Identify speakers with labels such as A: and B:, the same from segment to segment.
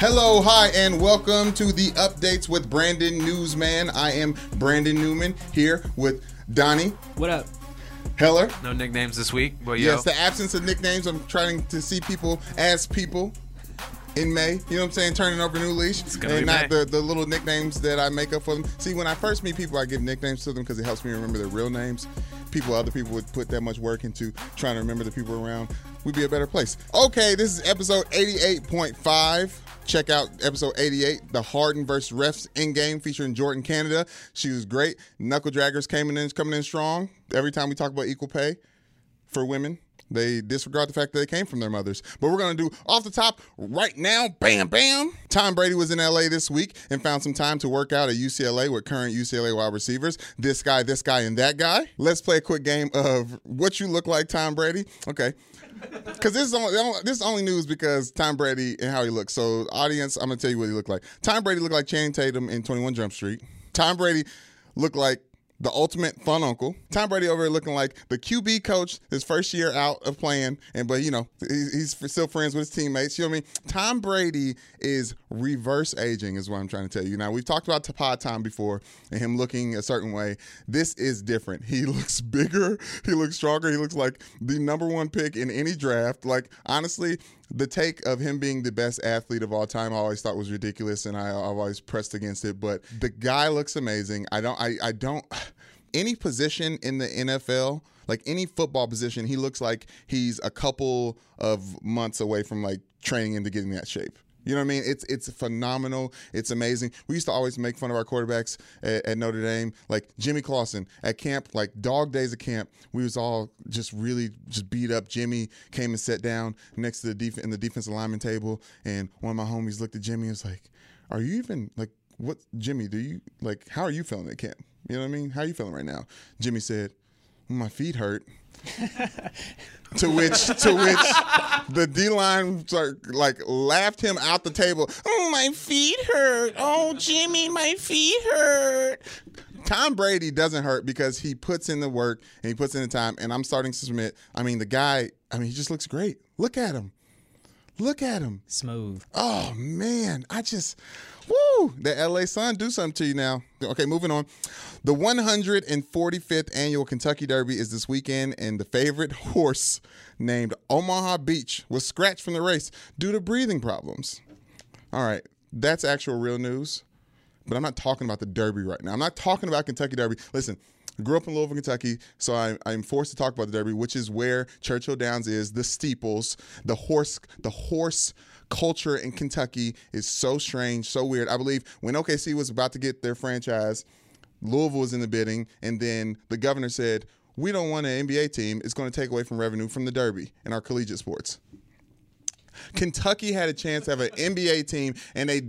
A: Hello, hi, and welcome to the updates with Brandon Newsman. I am Brandon Newman here with Donnie
B: What up?
A: Heller.
C: No nicknames this week, but yo,
A: Yes, the absence of nicknames. I'm trying to see people as people in May. You know what I'm saying? Turning over a new leash.
C: gonna
A: and
C: be
A: not
C: May.
A: the, the little nicknames that I make up for them. See, when I first meet people, I give nicknames to them because it helps me remember their real names. People, other people would put that much work into trying to remember the people around. We'd be a better place. Okay, this is episode 88.5. Check out episode 88, the Harden versus Refs in game featuring Jordin Canada. She was great. Knuckle draggers came in coming in strong. Every time we talk about equal pay for women. They disregard the fact that they came from their mothers. But we're going to do off the top right now. Bam, bam. Tom Brady was in LA this week and found some time to work out at UCLA with current UCLA wide receivers. This guy, this guy, and that guy. Let's play a quick game of what you look like, Tom Brady. Okay. Because this is only this is only news because Tom Brady and how he looks. So, audience, I'm gonna tell you what he looked like. Tom Brady looked like Channing Tatum in 21 Jump Street. Tom Brady looked like the ultimate fun uncle. Tom Brady over here looking like the QB coach his first year out of playing, and but you know he's, still friends with his teammates. You know what I mean? Tom Brady is reverse aging, is what I'm trying to tell you. Now we've talked about Tapad Tom before and him looking a certain way. This is different. He looks bigger. He looks stronger. He looks like the number one pick in any draft. Like honestly, the take of him being the best athlete of all time, I always thought was ridiculous, and I, I've always pressed against it. But the guy looks amazing. I don't. I, I don't. Any position in the NFL, like any football position, he looks like he's a couple of months away from like training into getting that shape. You know what I mean? It's it's phenomenal. It's amazing. We used to always make fun of our quarterbacks at, at Notre Dame, like Jimmy Clausen at camp, like dog days of camp. We was all just really just beat up. Jimmy came and sat down next to the def- in the defensive lineman table, and one of my homies looked at Jimmy and was like, "Are you even like what, Jimmy? Do you like how are you feeling at camp? You know what I mean? How are you feeling right now?" Jimmy said, "My feet hurt." to which to which the D line like laughed him out the table. Oh, my feet hurt. Oh, Jimmy, my feet hurt. Tom Brady doesn't hurt because he puts in the work and he puts in the time. And I'm starting to submit. I mean, the guy. I mean, he just looks great. Look at him. Look at him.
B: Smooth.
A: Oh man, I just woo the LA Sun do something to you now. Okay, moving on. The 145th annual Kentucky Derby is this weekend, and the favorite horse named Omaha Beach was scratched from the race due to breathing problems. All right, that's actual real news, but I'm not talking about the Derby right now. I'm not talking about Kentucky Derby. Listen. Grew up in Louisville, Kentucky, so I, I'm forced to talk about the Derby, which is where Churchill Downs is. The steeples, the horse, the horse culture in Kentucky is so strange, so weird. I believe when OKC was about to get their franchise, Louisville was in the bidding, and then the governor said, "We don't want an NBA team. It's going to take away from revenue from the Derby and our collegiate sports." Kentucky had a chance to have an NBA team, and they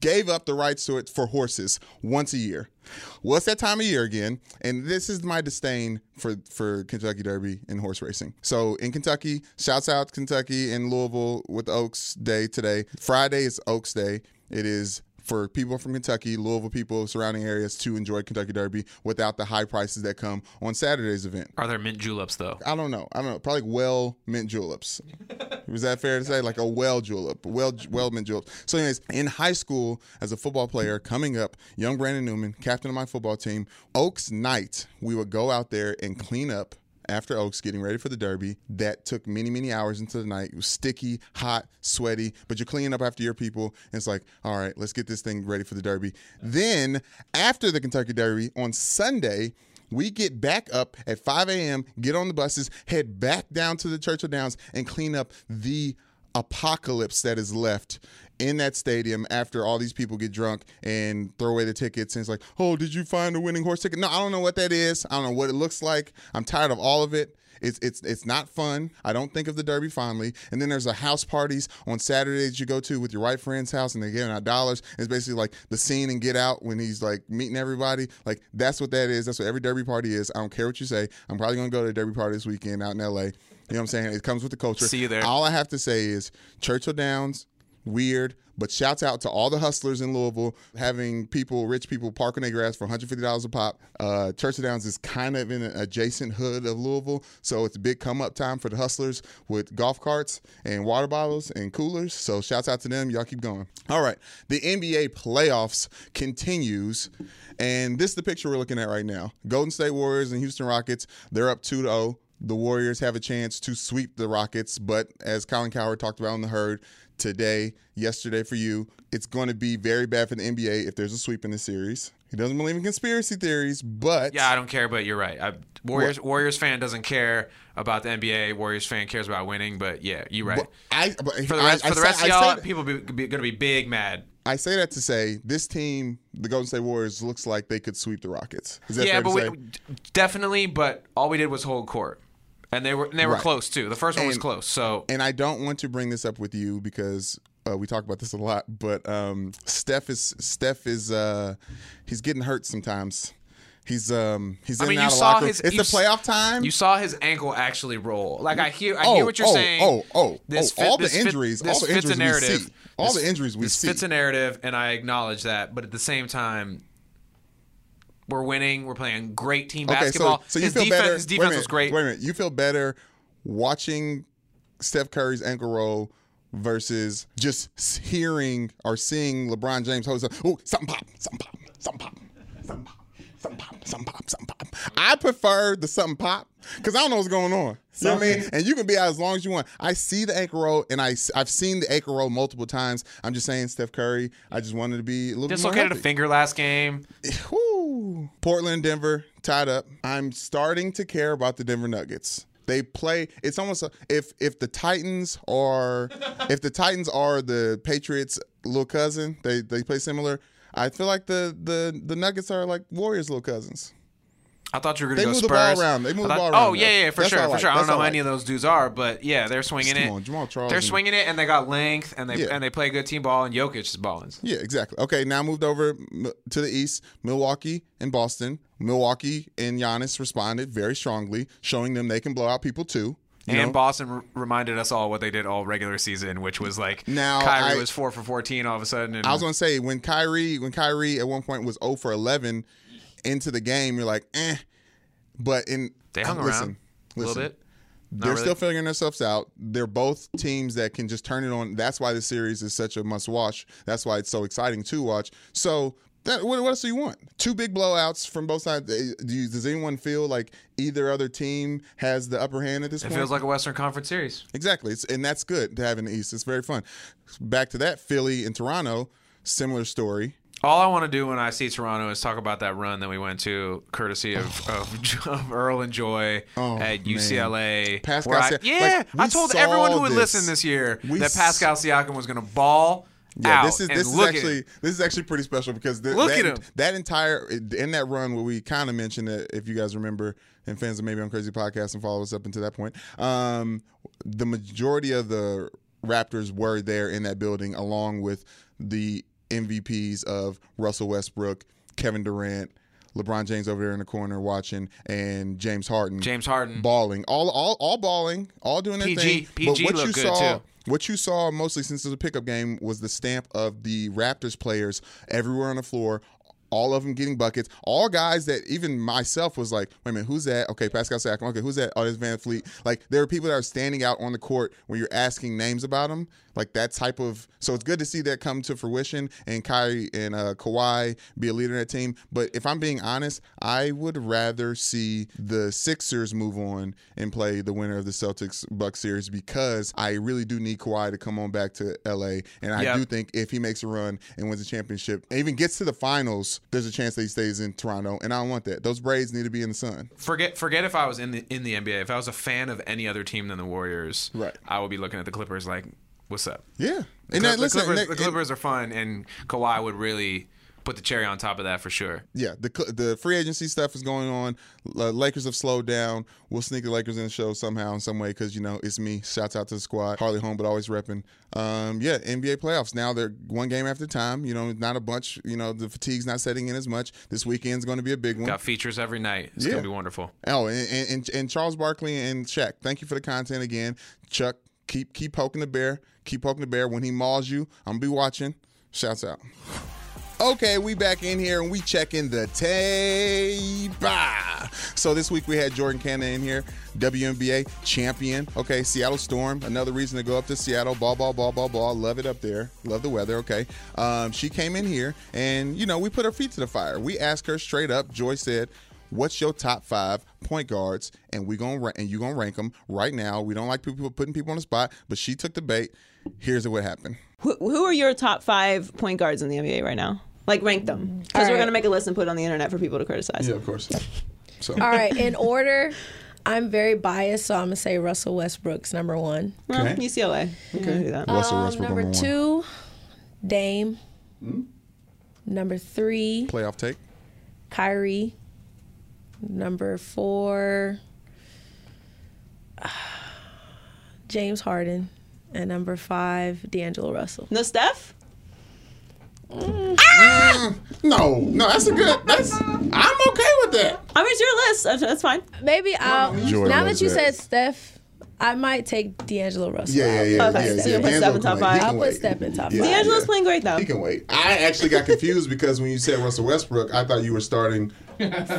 A: gave up the rights to it for horses once a year. Well, it's that time of year again, and this is my disdain for for Kentucky Derby and horse racing. So in Kentucky, shouts out Kentucky and Louisville with Oaks Day today. Friday is Oaks Day. It is for people from Kentucky, Louisville people, surrounding areas to enjoy Kentucky Derby without the high prices that come on Saturday's event.
C: are there mint juleps though?
A: I don't know. I don't know. Probably well mint juleps. Was that fair to say? Like a well julep, well well mint julep. So, anyways, in high school, as a football player, coming up, young Brandon Newman, captain of my football team, Oaks night, we would go out there and clean up after Oaks getting ready for the Derby. That took many, many hours into the night. It was sticky, hot, sweaty, but you're cleaning up after your people. And it's like, all right, let's get this thing ready for the Derby. Then, after the Kentucky Derby on Sunday, we get back up at 5 a.m., get on the buses, head back down to the Churchill Downs, and clean up the apocalypse that is left in that stadium after all these people get drunk and throw away the tickets. And it's like, oh, did you find a winning horse ticket? No, I don't know what that is. I don't know what it looks like. I'm tired of all of it. It's it's it's not fun. I don't think of the Derby fondly. And then there's the house parties on Saturdays you go to with your white friend's house and they're giving out dollars. It's basically like the scene and Get Out when he's like meeting everybody. Like that's what that is. That's what every Derby party is. I don't care what you say. I'm probably gonna go to a Derby party this weekend out in LA. You know what I'm saying? It comes with the culture.
C: See you there.
A: All I have to say is Churchill Downs weird. But shouts out to all the hustlers in Louisville, having people, rich people, park on their grass for $150 a pop. Uh, Churchill Downs is kind of in an adjacent hood of Louisville, so it's a big come up time for the hustlers with golf carts and water bottles and coolers. So shouts out to them. Y'all keep going. All right, the NBA playoffs continues, and this is the picture we're looking at right now. Golden State Warriors and Houston Rockets. They're up two to zero. The Warriors have a chance to sweep the Rockets, but as Colin Cowherd talked about in the herd today, yesterday for you, it's going to be very bad for the NBA if there's a sweep in the series. He doesn't believe in conspiracy theories, but
C: Yeah, I don't care, but you're right. I, Warriors Warriors fan doesn't care about the NBA. Warriors fan cares about winning, but yeah, you're right.
A: I but
C: for the rest,
A: I
C: for the rest
A: I
C: of y'all, people be, be, going to be big mad.
A: I say that to say this team, the Golden State Warriors, looks like they could sweep the Rockets. Is that
C: Yeah, but we, definitely. But all we did was hold court, and they were and they were
A: Right.
C: close too. The first one was close. So
A: and I don't want to bring this up with you because uh, we talk about this a lot. But um, Steph is Steph is uh, he's getting hurt sometimes. He's um he's in
C: I mean,
A: and
C: you
A: out of
C: saw
A: locker.
C: his.
A: It's the playoff time.
C: You saw his ankle actually roll. Like I hear, I
A: oh,
C: hear what you're
A: oh,
C: saying.
A: Oh, oh,
C: This
A: oh,
C: fit-
A: all the
C: this fit-
A: injuries,
C: this
A: all the injuries
C: a narrative.
A: we see, all
C: This-
A: the injuries we
C: this
A: see.
C: fits a narrative, and I acknowledge that. But at the same time, we're winning. We're playing great team
A: okay,
C: basketball.
A: so so you
C: his
A: feel
C: defense,
A: better.
C: His
A: wait a
C: defense
A: minute,
C: was great.
A: Wait a minute, you feel better watching Steph Curry's ankle roll versus just hearing or seeing LeBron James hold his oh something pop, something pop, something pop, something pop. Something pop, something pop, something pop. I prefer the something pop because I don't know what's going on. You know what I mean? And you can be out as long as you want. I see the ankle roll, and I I've seen the ankle roll multiple times. I'm just saying, Steph Curry. I just wanted to be a little bit more
C: Dislocated a finger last game.
A: Portland, Denver, tied up. I'm starting to care about the Denver Nuggets. They play. It's almost a, if if the Titans are if the Titans are the Patriots' little cousin. They they play similar. I feel like the the the Nuggets are like Warriors' little cousins.
C: I thought you were going to
A: move
C: go
A: the ball
C: Spurs.
A: around. They move
C: I
A: the ball around
C: Oh yeah, yeah, for
A: That's
C: sure, for sure. I don't
A: That's
C: know
A: all
C: who any of those dudes are, but yeah, they're swinging
A: Come
C: it.
A: on, Jamal Charles
C: They're
A: and-
C: swinging it, and they got length, and they
A: Yeah.
C: and they play good team ball, and Jokic is balling.
A: Yeah, exactly. Okay, now moved over to the east. Milwaukee and Boston. Milwaukee and Giannis responded very strongly, showing them they can blow out people too. You
C: and
A: know?
C: Boston r- reminded us all what they did all regular season, which was like
A: Now,
C: Kyrie
A: I-
C: was four for fourteen all of a sudden. And
A: I was gonna say when Kyrie when Kyrie at one point was 0 for 11 into the game, you're like, eh. But in
C: they hung
A: listen,
C: around a little
A: listen.
C: bit. Not
A: They're
C: really.
A: still figuring themselves out. They're both teams that can just turn it on. That's why the series is such a must watch. That's why it's so exciting to watch. So, that, what, what else do you want? Two big blowouts from both sides. Do you, does anyone feel like either other team has the upper hand at this
C: It
A: point?
C: It feels like a Western Conference series.
A: Exactly. It's, and that's good to have in the East. It's very fun. Back to that, Philly and Toronto, similar story.
C: All I want to do when I see Toronto is talk about that run that we went to, courtesy of, of, of Earl and Joy
A: Oh,
C: at. UCLA.
A: Pascal
C: I- yeah,
A: like,
C: I told everyone who would
A: this.
C: listen this year
A: We
C: that Pascal Siakam was going to ball
A: Yeah,
C: out.
A: this is this is actually this is actually pretty special because
C: Look
A: that,
C: at him.
A: that entire in that run where we kind of mentioned it, if you guys remember, and fans of Maybe I'm Crazy Podcast and follow us up until that point, um, the majority of the Raptors were there in that building, along with the MVPs of Russell Westbrook, Kevin Durant. LeBron James over there in the corner watching, and James Harden.
C: James Harden.
A: balling, all all all balling, all doing their
C: PG
A: thing. but
C: PG
A: what you saw,
C: too.
A: what you saw mostly since it was a pickup game was the stamp of the Raptors players everywhere on the floor. All of them getting buckets. All guys that even myself was like, wait a minute, who's that? Okay, Pascal Siakam. Okay, who's that? Oh, there's VanVleet. Like there are people that are standing out on the court when you're asking names about them. Like that type of. So it's good to see that come to fruition and Kyrie and uh, Kawhi be a leader in that team. But if I'm being honest, I would rather see the Sixers move on and play the winner of the Celtics Bucks series because I really do need Kawhi to come on back to LA. And I
C: Yep.
A: do think if he makes a run and wins a championship, and even gets to the finals, there's a chance that he stays in Toronto. And I don't want that. Those braids need to be in the sun.
C: Forget forget if I was in the in the NBA. If I was a fan of any other team than the Warriors,
A: Right.
C: I would be looking at the Clippers like, "What's up?"
A: Yeah. And
C: Cl-
A: that,
C: the
A: listen,
C: Clippers,
A: and that-
C: the Clippers are fun, and Kawhi would really put the cherry on top of that for sure.
A: yeah, the the free agency stuff is going on. Uh, Lakers have slowed down. We'll sneak the Lakers in the show somehow in some way because you know it's me. Shouts out to the squad. Harley home, but always repping. Um, yeah, NBA playoffs now. They're one game after time. You know, not a bunch. You know, the fatigue's not setting in as much. This weekend's going to be a big one.
C: Got features every night. It's
A: Yeah.
C: gonna be wonderful.
A: Oh, and, and, and Charles Barkley and Shaq. Thank you for the content again, Chuck. Keep keep poking the bear. Keep poking the bear. When he mauls you, I'm gonna be watching. Shouts out. Okay, we back in here and we checking the tape. Ah. So this week we had Jordin Canada in here, WNBA champion. Okay, Seattle Storm, another reason to go up to Seattle. Ball, ball, ball, ball, ball. Love it up there. Love the weather. Okay, um, she came in here and you know we put her feet to the fire. We asked her straight up. Joy said, "What's your top five point guards?" And we gonna and you gonna rank them right now. We don't like people putting people on the spot, but she took the bait. Here's what happened.
B: Who, who are your top five point guards in the NBA right now? Like rank them because
D: All
B: we're gonna make a list and put it on the internet for people to criticize.
A: Yeah, of course. So
D: All right, in order, I'm very biased, so I'm gonna say Russell Westbrook's number one.
B: Well,
A: Okay.
B: UCLA. We can do that.
A: Russell
D: Um,
A: Westbrook
D: number
A: number one.
D: two, Dame. Number three,
A: Playoff take.
D: Kyrie. Number four, James Harden. And number five, D'Angelo Russell.
B: No Steph.
A: Mm, no, no, that's a good. That's I'm okay with that.
B: I mean, it's your list. That's, that's fine.
D: Maybe I'll.
A: Jordin
D: now that you
A: that.
D: said Steph, I might take D'Angelo Russell.
A: Yeah, yeah, yeah,
B: Okay,
A: yeah.
B: so
A: yeah.
B: you put Steph in
A: can
B: top
A: wait.
B: Five?
D: I'll put. Steph in top
A: Yeah.
D: five.
B: D'Angelo's
A: yeah.
B: playing great though.
A: He can wait. I actually got confused because when you said Russell Westbrook, I thought you were starting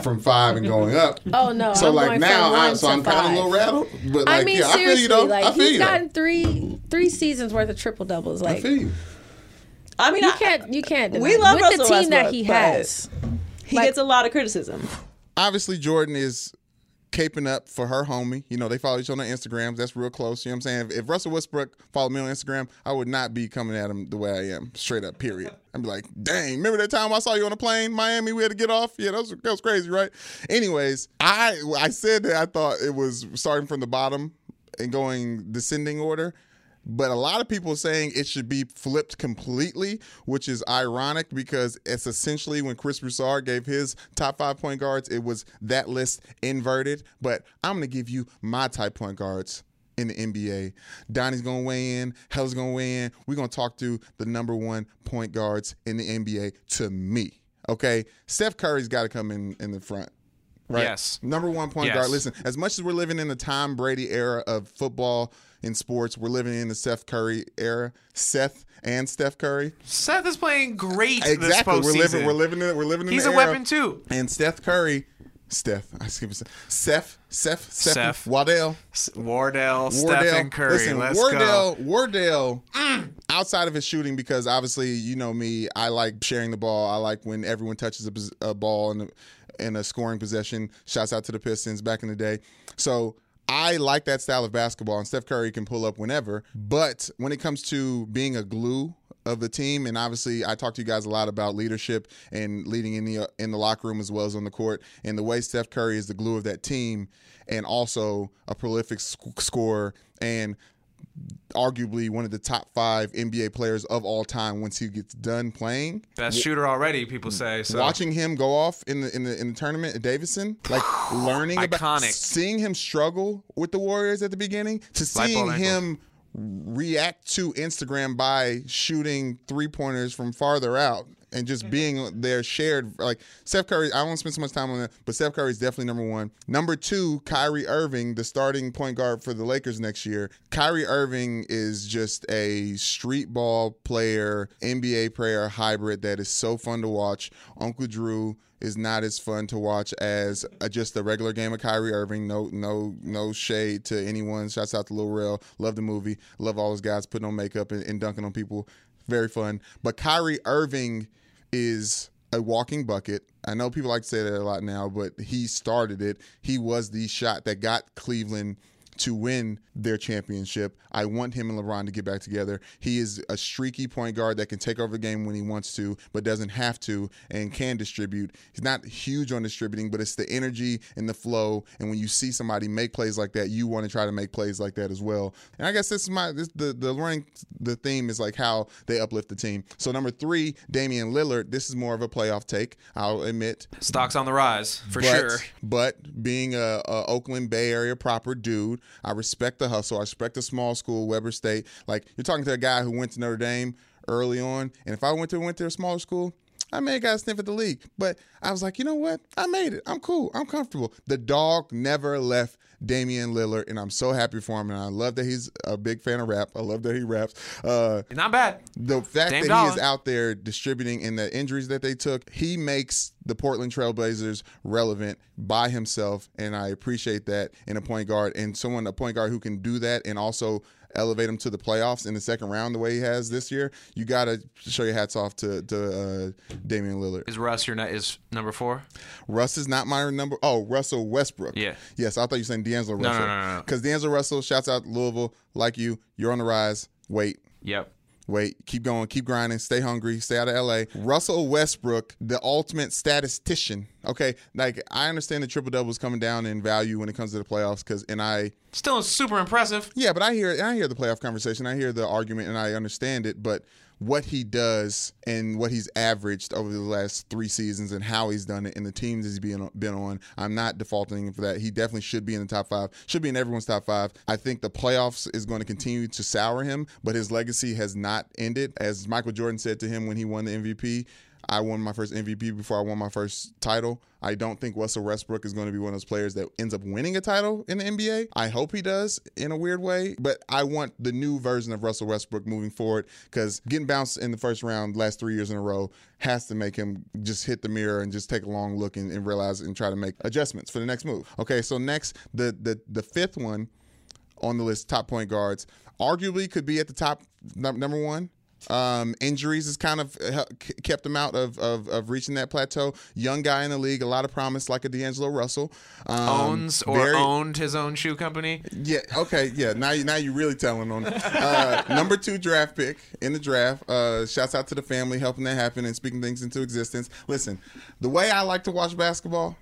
A: from five and going up.
D: Oh no!
A: So
D: I'm
A: like
D: going
A: now, I,
D: one
A: so I'm kind of a little rattled. But like,
D: I mean,
A: yeah, I feel
D: seriously,
A: you though.
D: like
A: I feel
D: he's
A: you though.
D: gotten three three seasons worth of triple doubles.
A: I
D: Like
A: feel you.
B: I mean,
D: you
B: I,
D: can't you can't.
B: We
D: deny-
B: love
D: with the
B: Russell
D: team that he has.
B: he
D: like-
B: gets a lot of criticism.
A: Obviously, Jordin is caping up for her homie. You know, they follow each other on Instagrams. That's real close. You know what I'm saying? If, if Russell Westbrook followed me on Instagram, I would not be coming at him the way I am, straight up, period. I'd be like, dang, remember that time I saw you on a plane, Miami, we had to get off? Yeah, that was, that was crazy, right? Anyways, I I said that I thought it was starting from the bottom and going descending order. But a lot of people saying it should be flipped completely, which is ironic because it's essentially when Chris Broussard gave his top five point guards, it was that list inverted. But I'm going to give you my type point guards in the NBA. Donnie's to weigh in. Hella's going to weigh in. We're to talk to the number one point guards in the NBA to me. Okay? Steph Curry's got to come in in the front. Right?
C: Yes.
A: Number one point
C: Yes.
A: guard. Listen, as much as we're living in the Tom Brady era of football and sports, we're living in the Seth Curry era. Seth and Steph Curry.
C: Seth is playing great
A: Exactly. We're living. We're living in. We're living in.
C: He's a
A: era.
C: weapon too.
A: And Steph Curry. Steph. I skip. Seth. Seth. Seth.
C: Seth.
A: Waddell.
C: Wardell,
A: Wardell.
C: Stephen Curry.
A: Listen,
C: Let's
A: Wardell,
C: go.
A: Wardell, outside of his shooting, because obviously, you know me, I like sharing the ball. I like when everyone touches a, a ball and in a scoring possession. Shouts out to the Pistons back in the day. So I like that style of basketball, and Steph Curry can pull up whenever. But when it comes to being a glue of the team, and obviously I talk to you guys a lot about leadership and leading in the in the locker room as well as on the court, and the way Steph Curry is the glue of that team, and also a prolific sc- scorer and arguably one of the top five NBA players of all time once he gets done playing.
C: Best shooter already, people say. So
A: Watching him go off in the in the in the tournament at Davidson, like learning about
C: Iconic.
A: seeing him struggle with the Warriors at the beginning, to seeing him react to Instagram by shooting three pointers from farther out and just being there shared like Steph Curry. I won't spend so much time on that, but Steph Curry is definitely number one. Number two, Kyrie Irving, the starting point guard for the Lakers next year. Kyrie Irving is just a street ball player, NBA player hybrid that is so fun to watch. Uncle Drew is not as fun to watch as uh, just a regular game of Kyrie Irving. No, no, no shade to anyone. Shouts out to Lil Rel. Love the movie. Love all those guys putting on makeup and, and dunking on people. Very fun. But Kyrie Irving is a walking bucket. I know people like to say that a lot now, but he started it. He was the shot that got Cleveland to win their championship. I want him and LeBron to get back together. He is a streaky point guard that can take over the game when he wants to, but doesn't have to and can distribute. He's not huge on distributing, but it's the energy and the flow. And when you see somebody make plays like that, you want to try to make plays like that as well. And I guess this is my this, the the running the theme is like how they uplift the team. So number three, Damian Lillard. This is more of a playoff take. I'll admit.
C: stocks on the rise for
A: But,
C: sure.
A: But being a, a Oakland Bay Area proper dude, I respect the hustle. I respect the small school, Weber State. Like you're talking to a guy who went to Notre Dame early on, and if I went to went to a smaller school, I may have got a sniff at the league, but I was like, you know what? I made it. I'm cool. I'm comfortable. The dog never left Damian Lillard, and I'm so happy for him. And I love that he's a big fan of rap. I love that he raps. Uh,
C: Not bad.
A: the fact
C: Dame
A: that
C: Dollar.
A: he is out there distributing and the injuries that they took, he makes the Portland Trailblazers relevant by himself, and I appreciate that in a point guard and someone a point guard who can do that and also elevate him to the playoffs in the second round the way he has this year. You got to show your hats off to to uh, Damian Lillard.
C: Is Russ your is number four?
A: Russ is not my number. Oh, Russell Westbrook.
C: Yeah.
A: Yes, I thought you were saying D'Angelo
C: No, no,
A: Russell.
C: no, no, no.
A: Because D'Angelo Russell, shouts out Louisville, like you. You're on the rise. Wait.
C: Yep.
A: Wait, keep going, keep grinding, stay hungry, stay out of LA. Russell Westbrook, the ultimate statistician. Okay, like I understand the triple double is coming down in value when it comes to the playoffs, because and I
C: Still super impressive.
A: yeah, but I hear I hear the playoff conversation, I hear the argument, and I understand it. But what he does and what he's averaged over the last three seasons and how he's done it and the teams he's been been on, I'm not defaulting for that. He definitely should be in the top five, should be in everyone's top five. I think the playoffs is going to continue to sour him, but his legacy has not ended. As Michael Jordan said to him when he won the MVP, I won my first MVP before I won my first title. I don't think Russell Westbrook is going to be one of those players that ends up winning a title in the NBA. I hope he does in a weird way, but I want the new version of Russell Westbrook moving forward because getting bounced in the first round last three years in a row has to make him just hit the mirror and just take a long look and, and realize and try to make adjustments for the next move. Okay, so next, the the the fifth one on the list, top point guards, arguably could be at the top number one. Um, injuries has kind of kept him out of, of, of reaching that plateau. Young guy in the league, a lot of promise, like a D'Angelo Russell. Um,
C: Owns or
A: very-
C: owned his own shoe company.
A: yeah. Okay. Yeah. Now you now you really telling on. it. Uh, number two draft pick in the draft. Uh, shouts out to the family helping that happen and speaking things into existence. Listen, the way I like to watch basketball,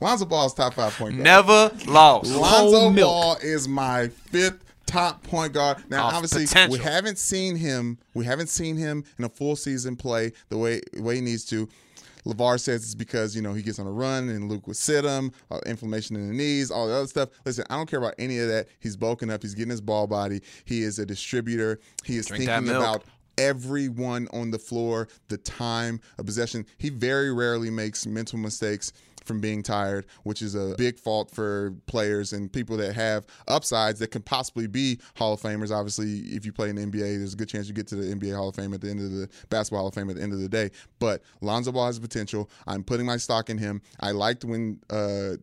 A: Lonzo Ball is top five point guard.
C: Never lost.
A: Lonzo Ball is my fifth top point guard. Now,
C: Off
A: obviously,
C: potential.
A: we haven't seen him. We haven't seen him in a full season play the way the way he needs to. LaVar says it's because you know he gets on a run and Luke would sit him, uh, inflammation in the knees, all the other stuff. Listen, I don't care about any of that. He's bulking up. He's getting his ball body. He is a distributor. He is
C: Drink
A: thinking about everyone on the floor, the time of possession. He very rarely makes mental mistakes from being tired, which is a big fault for players and people that have upsides that can possibly be Hall of Famers. Obviously, if you play in the NBA, there's a good chance you get to the NBA Hall of Fame at the end of the Basketball Hall of Fame at the end of the day. But Lonzo Ball has potential. I'm putting my stock in him. I liked when uh,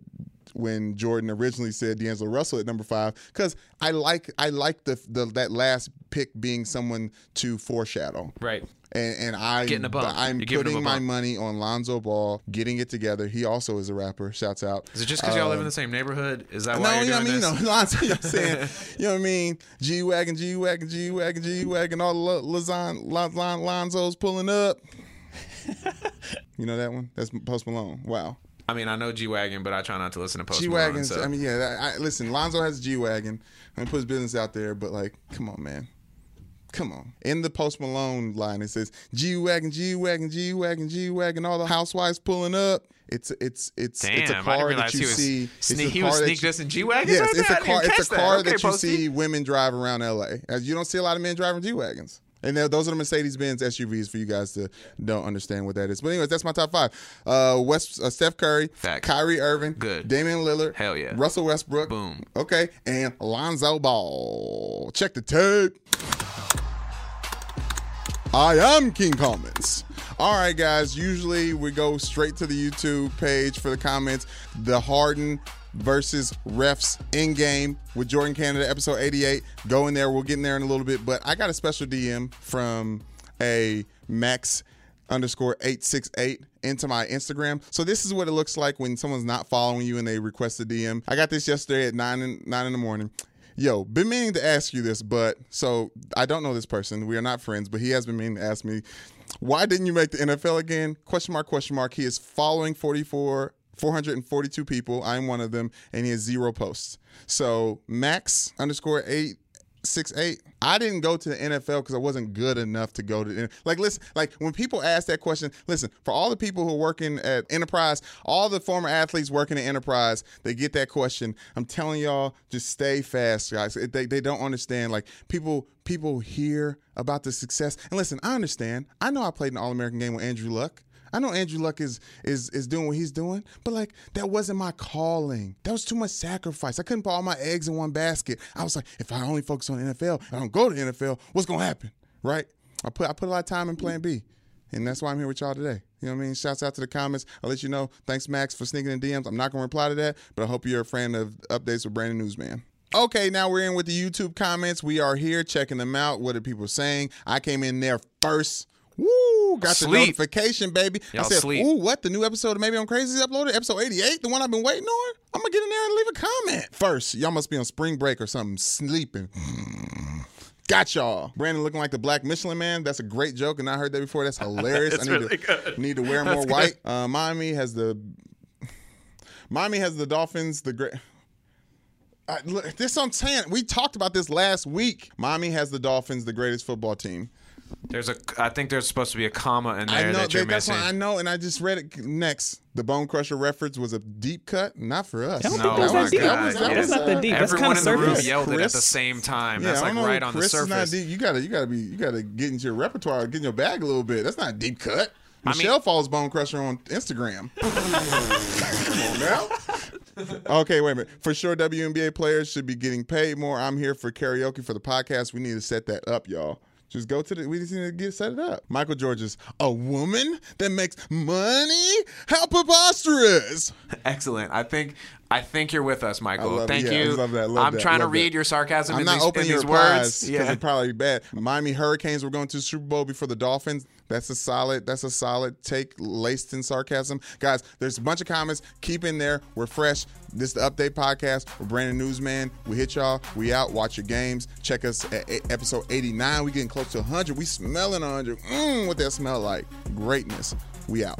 A: when Jordin originally said D'Angelo Russell at number five because I like I like the, the that last pick being someone to foreshadow.
C: Right.
A: And, and I,
C: Getting a bump.
A: I'm
C: You're
A: putting
C: a
A: my money on Lonzo Ball getting it together. He also is a rapper. Shouts out.
C: Is it just because y'all live in the um, same neighborhood? Is that
A: No,
C: why
A: you
C: you're
A: know what I
C: doing
A: mean. You know, Lonzo, you know what I'm saying. you know what I mean. G wagon, G wagon, G wagon, G wagon. All the Lazon, Lon, Lon, Lonzo's pulling up. you know that one? That's Post Malone. Wow.
C: I mean, I know G wagon, but I try not to listen to Post
A: G
C: Malone.
A: wagons.
C: So.
A: I mean, yeah. that- I, listen, Lonzo has a G wagon. I mean, put his business out there, but like, come on, man. Come on. In the Post Malone line, it says G wagon, G wagon, G wagon, G wagon. All the housewives pulling up. It's it's it's
C: Damn,
A: it's a car that you see.
C: sneak, he was
A: car that
C: sneak
A: you-
C: this in G wagon.
A: Yes, it's a car. It's a car that you
C: Posty.
A: see women drive around LA. As you don't see a lot of men driving G wagons. And those are the Mercedes Benz SUVs for you guys to don't understand what that is. But anyways, that's my top five. Uh, West, uh, Steph Curry,
C: Facts.
A: Kyrie Irving,
C: Good.
A: Damian Lillard,
C: Hell yeah.
A: Russell Westbrook,
C: Boom.
A: okay, and Lonzo Ball. Check the tape. I am King Comments. All right, guys. Usually we go straight to the YouTube page for the comments. The Harden versus refs in game with Jordin Canada, episode 88. Go in there. We'll get in there in a little bit. But I got a special DM from a Max underscore 868 into my Instagram. So this is what it looks like when someone's not following you and they request a DM. I got this yesterday at 9 in, 9 in the morning. Yo, been meaning to ask you this, but so I don't know this person. We are not friends, but he has been meaning to ask me, why didn't you make the NFL again? Question mark, question mark. He is following 44, 442 people. I'm one of them, and he has zero posts. So Max underscore eight six eight. I didn't go to the NFL because I wasn't good enough to go to the like. Listen, like when people ask that question, listen for all the people who are working at Enterprise, all the former athletes working at Enterprise, they get that question. I'm telling y'all, just stay fast, guys. They they don't understand. Like people people hear about the success, and listen, I understand. I know I played an All American game with Andrew Luck. I know Andrew Luck is is is doing what he's doing, but like that wasn't my calling. That was too much sacrifice. I couldn't put all my eggs in one basket. I was like, if I only focus on NFL, I don't go to NFL, what's gonna happen? Right? I put I put a lot of time in Plan B, and that's why I'm here with y'all today. You know what I mean? Shouts out to the comments. I'll let you know. Thanks, Max, for sneaking in DMs. I'm not gonna reply to that, but I hope you're a fan of updates with Brandon Newsman. Okay, now we're in with the YouTube comments. We are here checking them out. What are people saying? I came in there first. Woo! Got the notification, baby. I
C: Y'all
A: said,
C: sleep.
A: "Ooh, what? The new episode of Maybe I'm Crazy is uploaded? Episode 88, the one I've been waiting on. I'm gonna get in there and leave a comment first. Y'all must be on spring break or something, sleeping. Got y'all. Brandon looking like the Black Michelin Man. That's a great joke, and I heard that before. That's hilarious.
C: It's
A: I need
C: really
A: to
C: good.
A: need to wear more white. Uh, Miami has the Miami has the Dolphins. The great. I, look, this I'm saying. We talked about this last week. Miami has the Dolphins, the greatest football team.
C: There's a. I think there's supposed to be a comma in
A: I
C: there
A: know
C: that you're
A: that- that's
C: missing.
A: why I know, and I just read it next. The Bone Crusher reference was a deep cut, not for us.
B: I don't
C: No,
B: think that was
C: my
B: that deep.
C: God,
B: That
C: yeah.
B: was not that deep. That's kind
C: Everyone
B: of
C: in the room
B: surface.
C: yelled it at the same time.
A: Yeah,
C: That's
A: I
C: like right on
A: Chris
C: the
A: Is not
C: surface.
A: deep. You gotta, you gotta be, you gotta get into your repertoire, get in your bag a little bit. That's not a deep cut.
C: I mean-
A: Michelle follows Bone Crusher on Instagram. Come on now. Okay, wait a minute. For sure, WNBA players should be getting paid more. I'm here for karaoke for the podcast. We need to set that up, y'all. Just go to the. We just need to get set it up. Michael George is a woman that makes money. How preposterous!
C: Excellent. I think I think you're with us, Michael.
A: love.
C: Thank
A: Yeah, I
C: you.
A: love that. Love
C: I'm
A: that.
C: trying to read
A: that.
C: your sarcasm
A: I'm
C: in
A: not
C: these,
A: opening
C: in
A: your
C: these words.
A: because
C: Yeah.
A: it'd probably bad. Miami Hurricanes were going to the Super Bowl before the Dolphins. That's a solid. That's a solid take, laced in sarcasm, guys. There's a bunch of comments. Keep in there. We're fresh. This is the Update Podcast. We're Brandon Newsman. We hit y'all. We out. Watch your games. Check us at episode 89. We getting close to 100. We smelling 100. Mmm, what that smell like? Greatness. We out.